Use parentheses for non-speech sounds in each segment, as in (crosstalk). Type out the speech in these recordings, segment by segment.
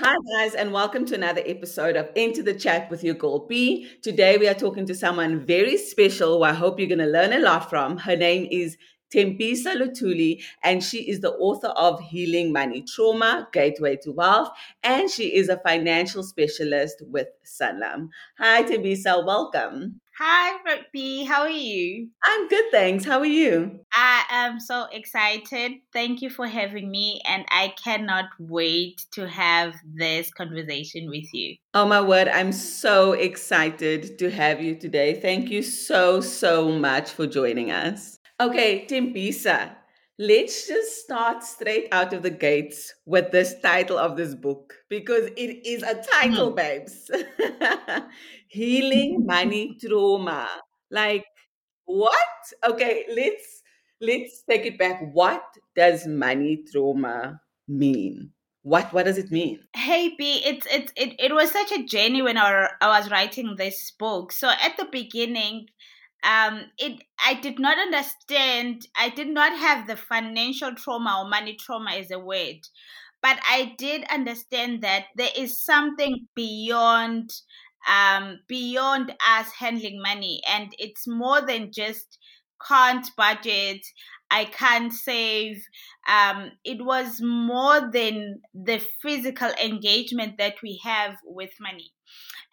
Hi, guys, and welcome to another episode of Into the Chat with your girl B. Today, we are talking to someone very special who I hope you're going to learn a lot from. Her name is Thembisa Luthuli, and she is the author of Healing Money Trauma Gateway to Wealth, and she is a financial specialist with Sanlam. Hi, Thembisa, welcome. Hi, Rugby. How are you? I'm good, thanks. How are you? I am so excited. Thank you for having me, and I cannot wait to have this conversation with you. Oh, my word. I'm so excited to have you today. Thank you so, so much for joining us. Okay, Thembisa, let's just start straight out of the gates with this title of this book because it is a title, mm. babes. (laughs) Healing (laughs) money trauma. Like what? Okay, let's let's take it back. What does money trauma mean? What what does it mean? Hey B, it's it's it, it was such a journey when I, I was writing this book. So at the beginning, um it i did not understand i did not have the financial trauma or money trauma as a word but i did understand that there is something beyond um beyond us handling money and it's more than just can't budget i can't save um it was more than the physical engagement that we have with money.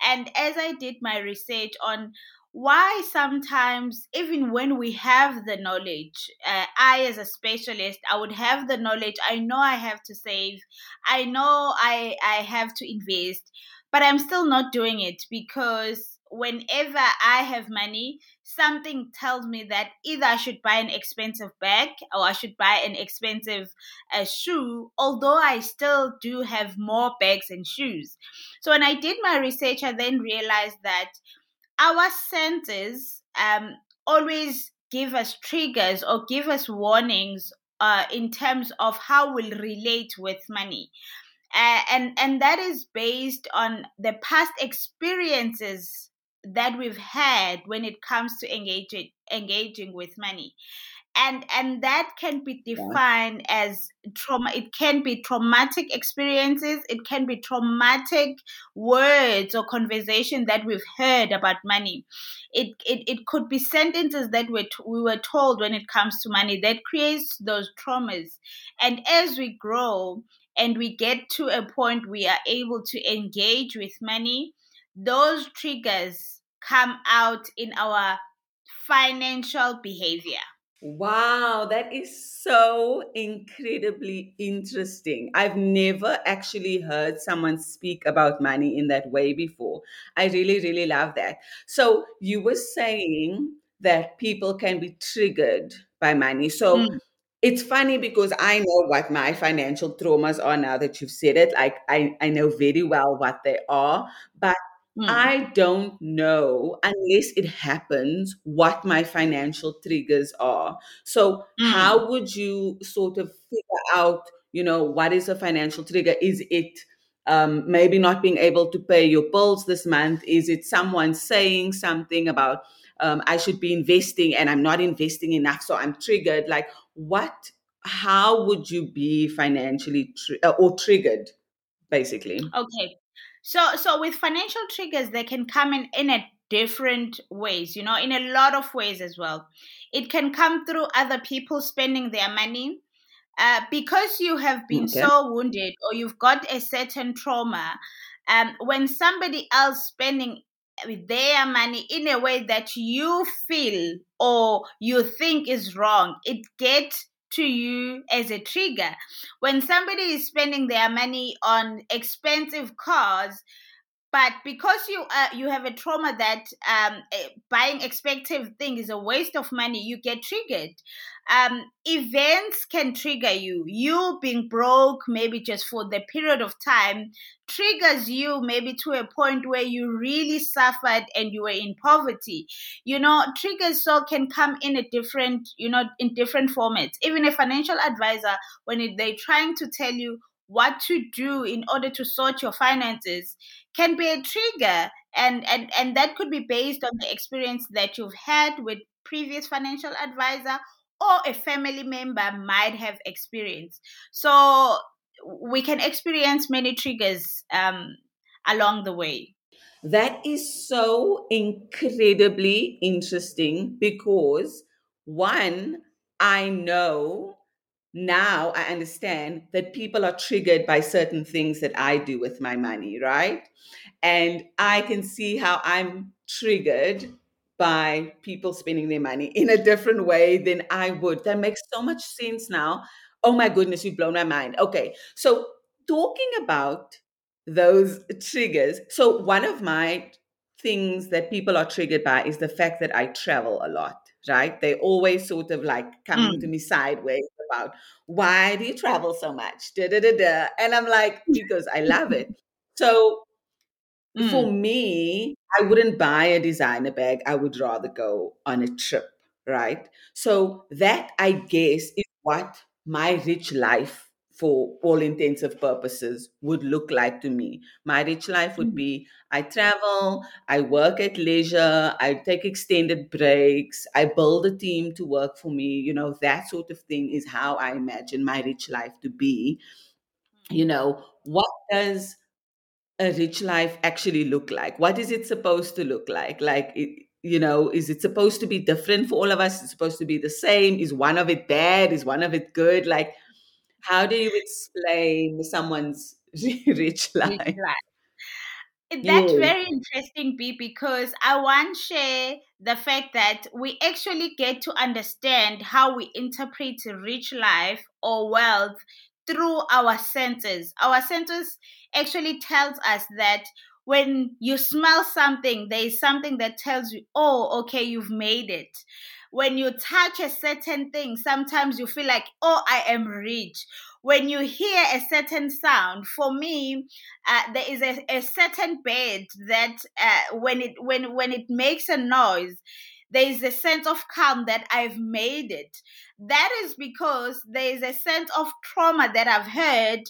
And as i did my research on why sometimes even when we have the knowledge uh, i as a specialist i would have the knowledge i know i have to save i know i i have to invest but i'm still not doing it because whenever i have money something tells me that either i should buy an expensive bag or i should buy an expensive uh, shoe although i still do have more bags and shoes so when i did my research i then realized that our senses um, always give us triggers or give us warnings uh, in terms of how we'll relate with money. Uh, and and that is based on the past experiences that we've had when it comes to engaging engaging with money. And and that can be defined as trauma it can be traumatic experiences it can be traumatic words or conversation that we've heard about money. It it, it could be sentences that we, we were told when it comes to money that creates those traumas. And as we grow and we get to a point we are able to engage with money those triggers come out in our financial behavior Wow, that is so incredibly interesting. I've never actually heard someone speak about money in that way before. I really, really love that. So, you were saying that people can be triggered by money. So, mm. it's funny because I know what my financial traumas are now that you've said it. Like, I, I know very well what they are. But Mm. I don't know unless it happens what my financial triggers are. So, mm. how would you sort of figure out, you know, what is a financial trigger? Is it um, maybe not being able to pay your bills this month? Is it someone saying something about um, I should be investing and I'm not investing enough, so I'm triggered? Like, what? How would you be financially tri- or triggered, basically? Okay. So so with financial triggers, they can come in in a different ways, you know, in a lot of ways as well. It can come through other people spending their money. Uh, because you have been okay. so wounded or you've got a certain trauma, um, when somebody else spending their money in a way that you feel or you think is wrong, it gets to you as a trigger. When somebody is spending their money on expensive cars, but because you uh, you have a trauma that um, eh, buying expensive thing is a waste of money, you get triggered. Um, events can trigger you. You being broke, maybe just for the period of time, triggers you maybe to a point where you really suffered and you were in poverty. You know, triggers so can come in a different, you know, in different formats. Even a financial advisor, when they're trying to tell you what to do in order to sort your finances can be a trigger and and and that could be based on the experience that you've had with previous financial advisor or a family member might have experienced so we can experience many triggers um, along the way. That is so incredibly interesting because one, I know now I understand that people are triggered by certain things that I do with my money, right? And I can see how I'm triggered by people spending their money in a different way than I would. That makes so much sense now. Oh my goodness, you've blown my mind. Okay. So, talking about those triggers. So, one of my things that people are triggered by is the fact that I travel a lot, right? They always sort of like coming mm. to me sideways about why do you travel so much? Da, da, da, da. And I'm like, because (laughs) I love it. So mm. for me, I wouldn't buy a designer bag. I would rather go on a trip, right? So that I guess is what my rich life for all intensive purposes would look like to me. My rich life would mm. be I travel, I work at leisure, I take extended breaks, I build a team to work for me. You know, that sort of thing is how I imagine my rich life to be. You know, what does a rich life actually look like? What is it supposed to look like? Like, it, you know, is it supposed to be different for all of us? Is it supposed to be the same? Is one of it bad? Is one of it good? Like, how do you explain someone's (laughs) rich life? Rich life. Eh, that's yes. very interesting, B, because I want to share the fact that we actually get to understand how we interpret rich life or wealth through our senses. Our senses actually tells us that when you smell something, there is something that tells you, oh, okay, you've made it when you touch a certain thing, sometimes you feel like, oh, I am rich. When you hear a certain sound, for me, uh, there is a, a, certain bed that uh, when it when when it makes a noise, there is a sense of calm that I've made it. That is because there is a sense of trauma that I've heard.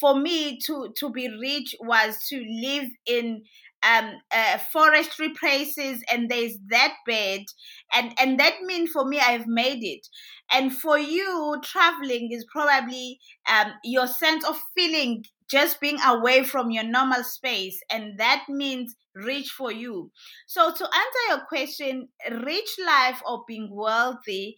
For me to to be rich was to live in um, uh, forestry places and there's that bed. And and that means for me i've made it. And for you traveling is probably um, your sense of feeling just being away from your normal space. And that means rich for you. So to answer your question rich life or being wealthy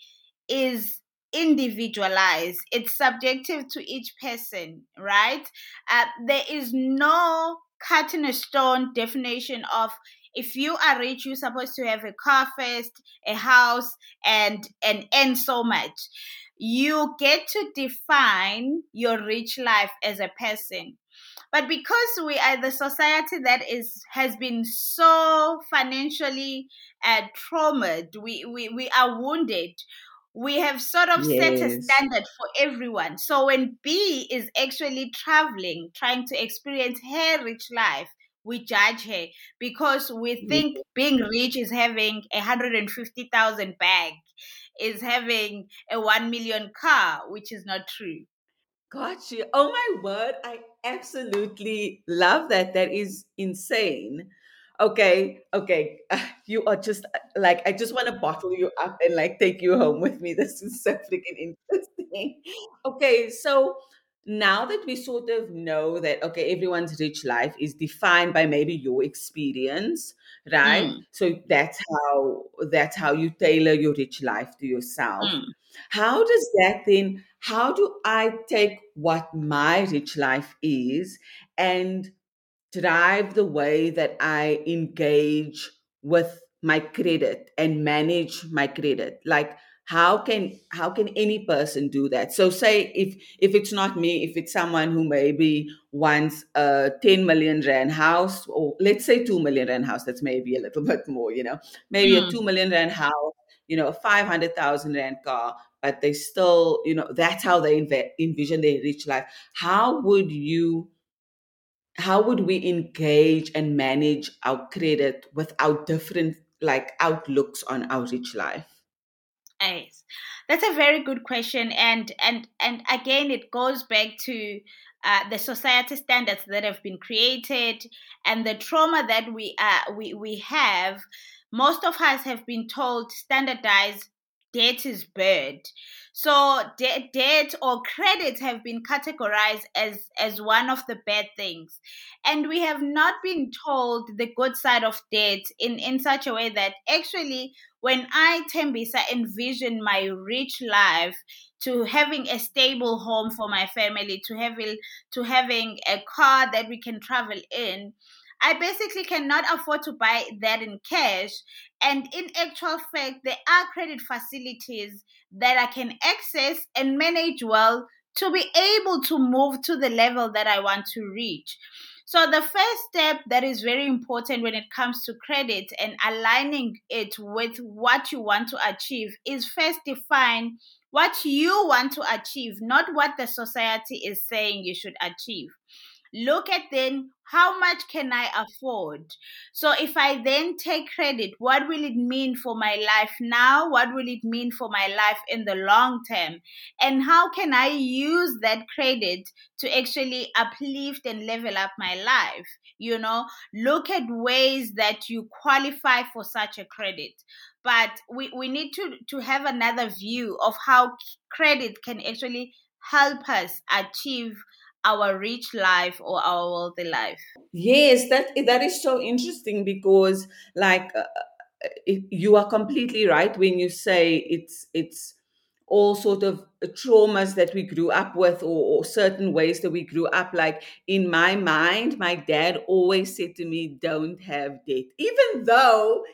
is individualized. It's subjective to each person right? Uh, there is no cut in a stone definition of if you are rich, you're supposed to have a car first, a house, and and earn so much. You get to define your rich life as a person. But because we are the society that is has been so financially uh, traumatized, we, we, we are wounded we have sort of yes. set a standard for everyone. So when B is actually traveling, trying to experience her rich life, we judge her because we think being rich is having a hundred and fifty thousand bag, is having a one million car, which is not true. Got you. Oh my word. I absolutely love that. That is insane okay, okay, (laughs) you are just like, I just want to bottle you up and like take you home with me. (laughs) This is so freaking interesting. (laughs) Okay, so now that we sort of know that, okay, everyone's rich life is defined by maybe your experience, right? Mm. So that's how that's how you tailor your rich life to yourself. Mm. How does that then? How do I take what my rich life is and drive the way that I engage with my credit and manage my credit. Like how can how can any person do that so say if if it's not me if it's someone who maybe wants a 10 million rand house or let's say 2 million rand house that's maybe a little (laughs) bit more you know maybe mm. a hmm. 2 million rand house you know a 500000 rand car but they still you know that's how they env- envision their rich life how would you how would we engage and manage our credit with our different like outlooks on our rich life? Yes that's a very good question and and and again it goes back to uh, the society standards that have been created and the trauma that we uh, we we have. Most of us have been told standardize debt is bad. So de- debt or credit have been categorized as as one of the bad things, and we have not been told the good side of debt in in such a way that actually, when I Thembisa envision my rich life to having a stable home for my family, to having to having a car that we can travel in I basically cannot afford to buy that in cash. And in actual fact, there are credit facilities that I can access and manage well to be able to move to the level that I want to reach. So, the first step that is very important when it comes to credit and aligning it with what you want to achieve is first define what you want to achieve, not what the society is saying you should achieve look at then how much can I afford? So if I then take credit, what will it mean for my life now? What will it mean for my life in the long term? And how can I use that credit to actually uplift and level up my life? You know, look at ways that you qualify for such a credit. But we, we need to, to have another view of how credit can actually help us achieve our rich life or our wealthy life? Yes that that is so interesting because like uh, uh, it, you are completely right when you say it's it's all sort of traumas that we grew up with or, or, certain ways that we grew up. Like in my mind my dad always said to me don't have debt. Even though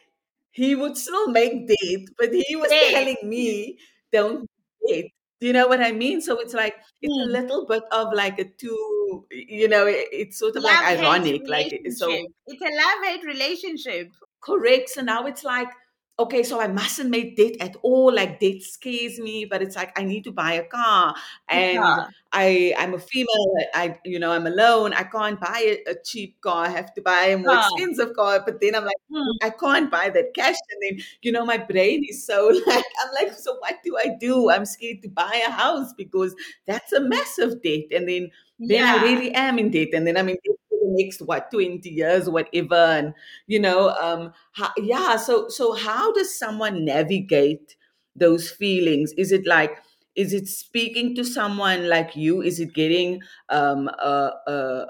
he would still make debt but he was telling me don't debt do you know what I mean? So it's like it's a Hmm. little bit of like a two, you know, it- it's sort of like love hate ironic, like so. It's a love hate relationship. correct. So now it's like, okay, so I mustn't make debt at all. Like debt scares me, but it's like I need to buy a car, and Yeah. I I'm a female. I you know I'm alone. I can't buy a, cheap car. I have to buy a more Yeah. expensive car. But then I'm like, Hmm. I can't buy that cash. And then you know my brain is so (laughs) like I'm like, so what do I do? I'm scared to buy a house because that's a massive debt. And then then I really am in debt, and then I'm in debt next what twenty years, whatever. And you know, um, how, yeah. So so how does someone navigate those feelings? Is it like is it speaking to someone like you? Is it getting um, a, a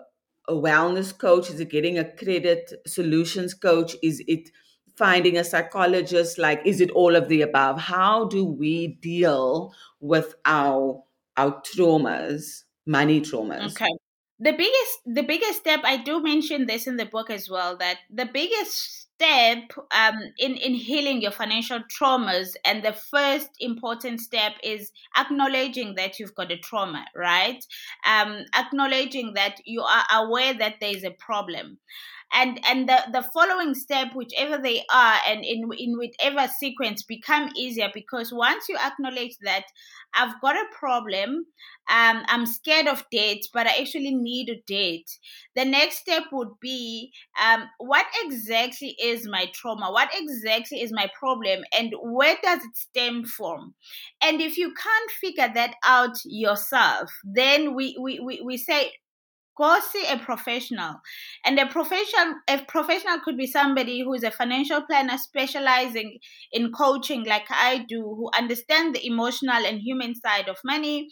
a wellness coach? Is it getting a credit solutions coach? Is it finding a psychologist? Like, is it all of the above? How do we deal with our our traumas, money traumas? Okay. The biggest the biggest step I do mention this in the book as well that the biggest step um, in in healing your financial traumas and the first important step is acknowledging that you've got a trauma right? Um, acknowledging that you are aware that there is a problem and and the, the following step whichever they are and in in whichever sequence become easier because once you acknowledge that i've got a problem um, i'm scared of debt but i actually need a date the next step would be um, what exactly is my trauma? What exactly is my problem? And where does it stem from? And if you can't figure that out yourself then we we, we, we say go see a professional and a professional a professional could be somebody who is a financial planner specializing in coaching like i do who understand the emotional and human side of money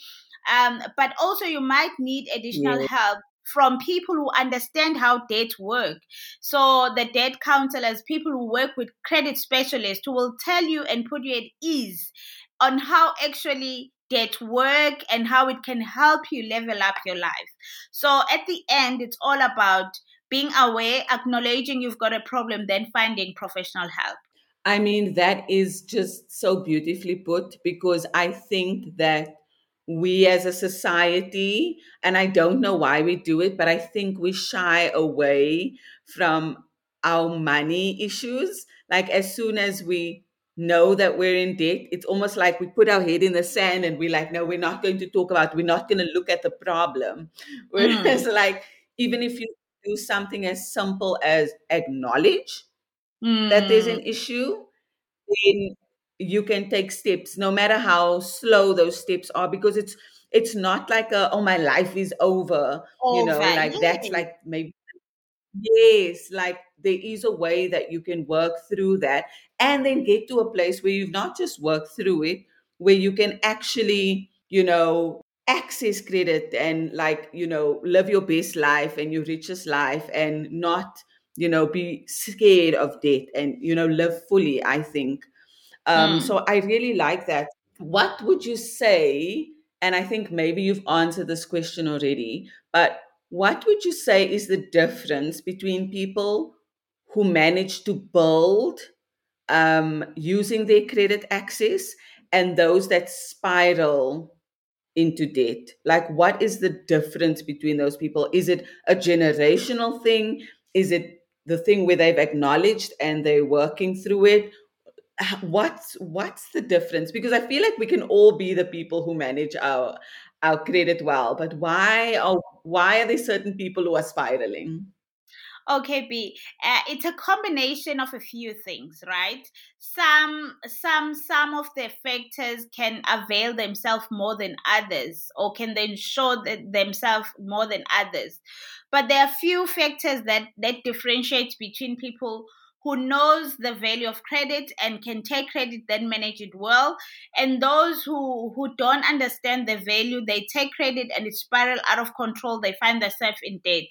um, but also you might need additional Yeah. help from people who understand how debt work so the debt counselors people who work with credit specialists who will tell you and put you at ease on how actually debt work and how it can help you level up your life so at the end, it's all about being aware, acknowledging you've got a problem, then finding professional help. I mean, that is just so beautifully put because I think that we as a society, and I don't know why we do it, but I think we shy away from our money issues. Like, as soon as we know that we're in debt, it's almost like we put our head in the sand and we're like, no, we're not going to talk about, we're not going to look at the problem. (laughs) Whereas, like, even if you do something as simple as acknowledge that there's an Mm. issue, then you can take steps, no matter how slow those steps are, because it's it's not like a oh my life is over, you know, Over. like that's like maybe Yes, like there is a way that you can work through that and then get to a place where you've not just worked through it, where you can actually, you know, access credit and like, you know, live your best life and your richest life and not, you know, be scared of debt and, you know, live fully, I think. Um, Mm. so I really like that. What would you say? And I think maybe you've answered this question already, but what would you say is the difference between people who manage to build um, using their credit access and those that spiral into debt? Like, what is the difference between those people? Is it a generational thing? Is it the thing where they've acknowledged and they're working through it? what's what's the difference because i feel like we can all be the people who manage our our credit well but why are why are there certain people who are spiraling Okay, B. Uh, it's a combination of a few things, right? Some, some, some of the factors can avail themselves more than others, or can then show themselves more than others. But there are few factors that that differentiate between people who knows the value of credit and can take credit then manage it well and those who who don't understand the value they take credit and it spiral out of control they find themselves in debt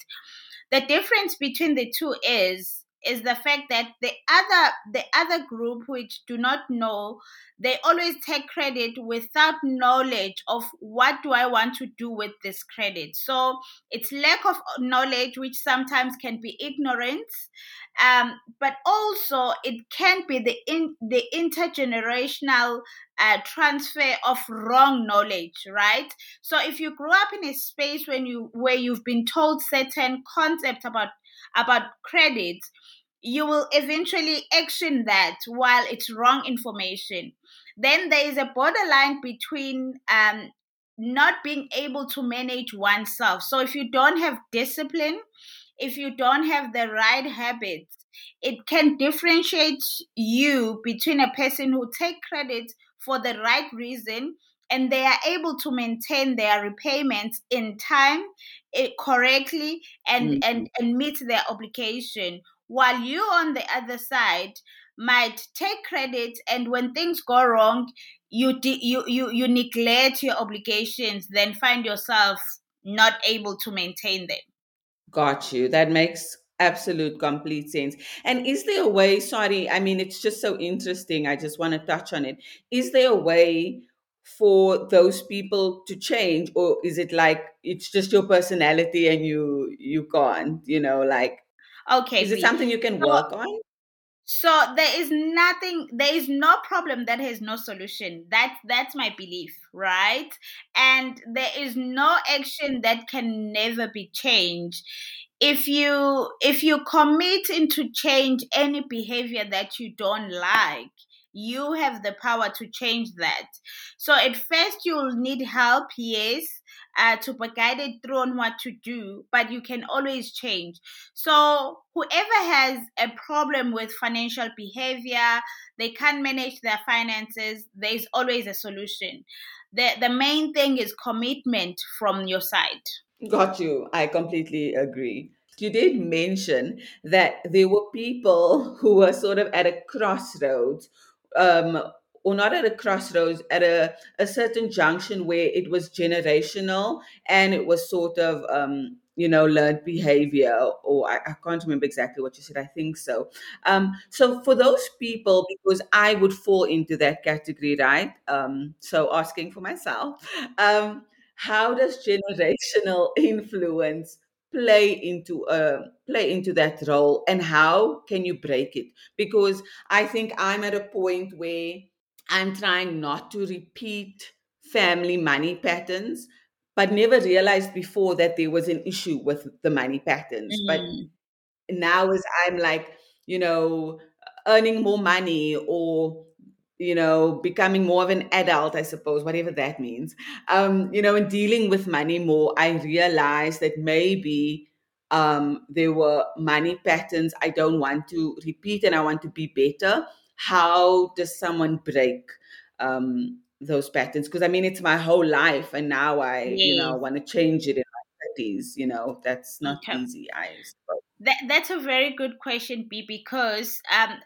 the difference between the two is is the fact that the other the other group which do not know they always take credit without knowledge of what do i want to do with this credit. So it's lack of knowledge which sometimes can be ignorance um, but also it can be the in the intergenerational uh, transfer of wrong knowledge right? So if you grew up in a space when you where you've been told certain concepts about about credit you will eventually action that while it's wrong information. Then there is a borderline between um, not being able to manage oneself. So if you don't have discipline if you don't have the right habits, it can differentiate you between a person who take credit for the right reason and they are able to maintain their repayments in time it, correctly and, Mhm. and and meet their obligation while you on the other side might take credit and when things go wrong you you, you you neglect your obligations then find yourself not able to maintain them. Got you. That makes absolute complete sense. And is there a way sorry i mean it's just so interesting i just want to touch on it. Is there a way for those people to change or is it like it's just your personality and you you can't you know like okay Is it something you can so work on? So there is nothing, there is no problem that has no solution. That that's my belief, right? And there is no action that can never be changed. If you if you commit into change any behavior that you don't like, you have the power to change that. So at first you'll need help, yes, uh, to be guided through on what to do, but you can always change. So, whoever has a problem with financial behavior, they can't manage their finances, there's always a solution. The, the main thing is commitment from your side. Got you. I completely agree. You did mention that there were people who were sort of at a crossroads, um, or not at a crossroads, at a, a certain junction where it was generational and it was sort of, um, you know, learned behavior, or I, I can't remember exactly what you said. I think so. Um, so for those people, because I would fall into that category, right? Um, so asking for myself. Um, how does generational (laughs) influence play into uh, play into that role and how can you break it because i think i'm at a point where i'm trying not to repeat family money patterns but never realized before that there was an issue with the money patterns. But Mm, now as I'm like, you know, earning more money or you know becoming more of an adult i suppose whatever that means um you know and dealing with money more i realized that maybe um there were money patterns i don't want to repeat and i want to be better. How does someone break um those patterns because i mean it's my whole life and now i you know want to change it in my 30s you know that's not Okay. easy i That, that's a very good question, B, because um,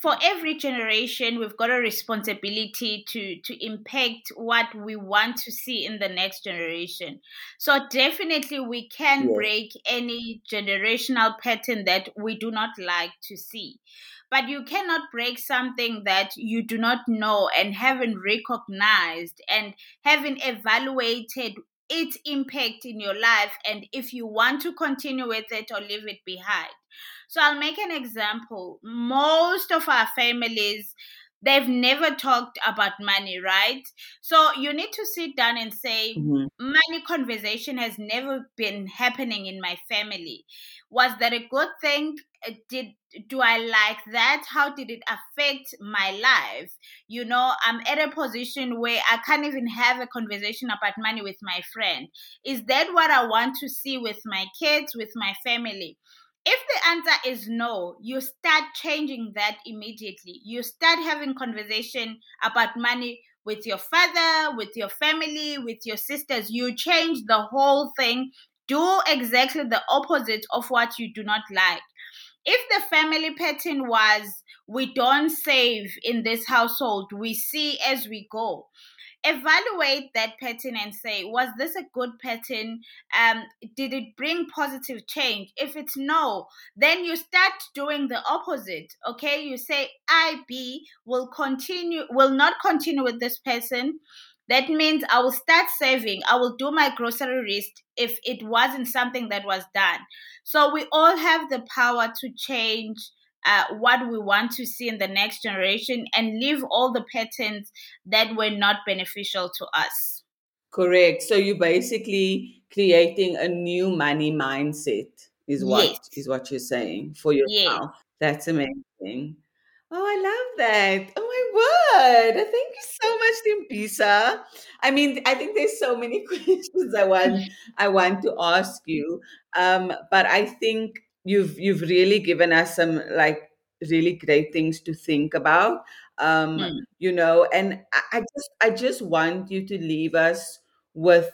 for every generation we've got a responsibility to to impact what we want to see in the next generation. So definitely we can break any generational pattern that we do not like to see but you cannot break something that you do not know and haven't recognized and haven't evaluated its impact in your life and if you want to continue with it or leave it behind so I'll make an example. Most of our families, they've never talked about money, right? So you need to sit down and say, mm-hmm. money conversation has never been happening in my family. Was that a good thing? Uh, did do I like that? How did it affect my life? You know, I'm at a position where I can't even have a conversation about money with my friend. Is that what I want to see with my kids, with my family? If the answer is no you start changing that immediately. You start having conversation about money with your father with your family with your sisters. You change the whole thing. Do exactly the opposite of what you do not like. If the family pattern was we don't save in this household. We see as we go evaluate that pattern and say, was this a good pattern? Um, did it bring positive change? If it's no, then you start doing the opposite. Okay, you say, I B will continue, will not continue with this person. That means I will start saving. I will do my grocery list if it wasn't something that was done. So we all have the power to change uh, what we want to see in the next generation and leave all the patterns that were not beneficial to us. Correct. So you're basically creating a new money mindset is what yes. is what you're saying for yourself. Yes. That's amazing. Oh, I love that. Oh my word. Thank you so much, Thembisa. I mean, I think there's so many (laughs) questions I want I want to ask you. Um, but I think you've you've really given us some like really great things to think about um mm. you know and I, I just i just want you to leave us with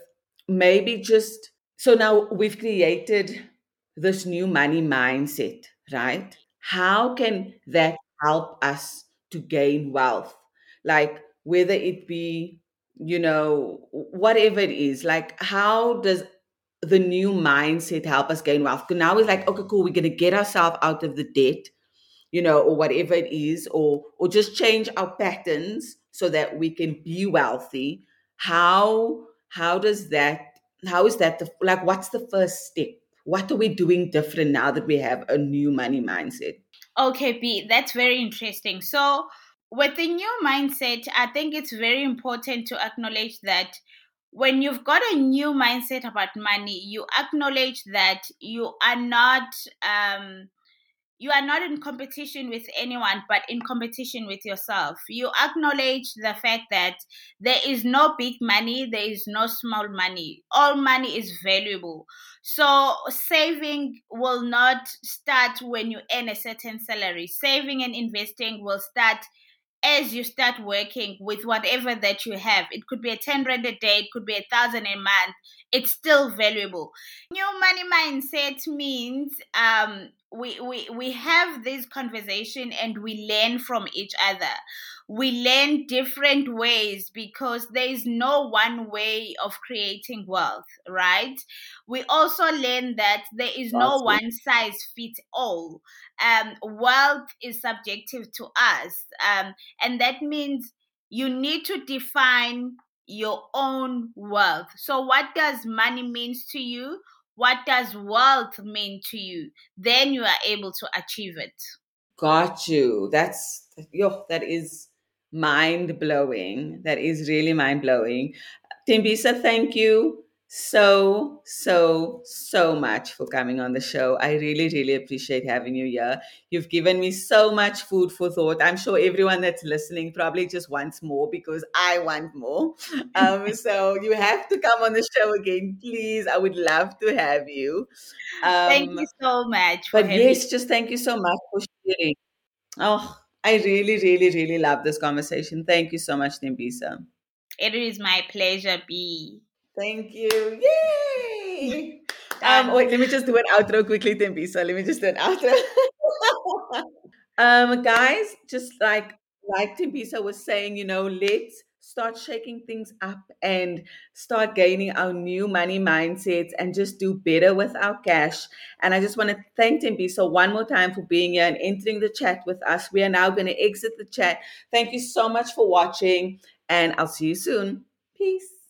maybe just so now we've created this new money mindset right how can that help us to gain wealth like whether it be you know whatever it is like how does the new mindset help us gain wealth. Now it's like, okay, cool, we're gonna get ourselves out of the debt, you know, or whatever it is, or or just change our patterns so that we can be wealthy. How how does that how is that the like what's the first step? What are we doing different now that we have a new money mindset? Okay, B, that's very interesting. So with the new mindset, I think it's very important to acknowledge that when you've got a new mindset about money, you acknowledge that you are not um, you are not in competition with anyone, but in competition with yourself. You acknowledge the fact that there is no big money, there is no small money. All money is valuable. So saving will not start when you earn a certain salary. Saving and investing will start as you start working with whatever that you have. It could be a 10 rand a day, it could be a thousand a month. It's still valuable. New money mindset means um, we, we, we have this conversation and we learn from each other we learn different ways because there is no one way of creating wealth, right? We also learn that there is no one size fits all. Um, wealth is subjective to us, um, and that means you need to define your own wealth. So, what does money means to you? What does wealth mean to you? Then you are able to achieve it. Got you. That's yo. That is mind blowing. That is really mind blowing. Thembisa, thank you so, so, so much for coming on the show. I really, really appreciate having you here. You've given me so much food for thought. I'm sure everyone that's listening probably just wants more because I want more. (laughs) Um, so you have to come on the show again, please. I would love to have you. Um, thank you so much. but yes, just thank you so much for sharing. Oh, I really, really, really love this conversation. Thank you so much, Thembisa. It is my pleasure, B. Thank you. Yay! (laughs) Um, wait, let me just do an outro quickly, Thembisa. Let me just do an outro. um, guys, just like like Thembisa was saying, you know, let's start shaking things up and start gaining our new money mindsets and just do better with our cash. And I just want to thank Thembisa one more time for being here and entering the chat with us. We are now going to exit the chat. Thank you so much for watching, and I'll see you soon. Peace.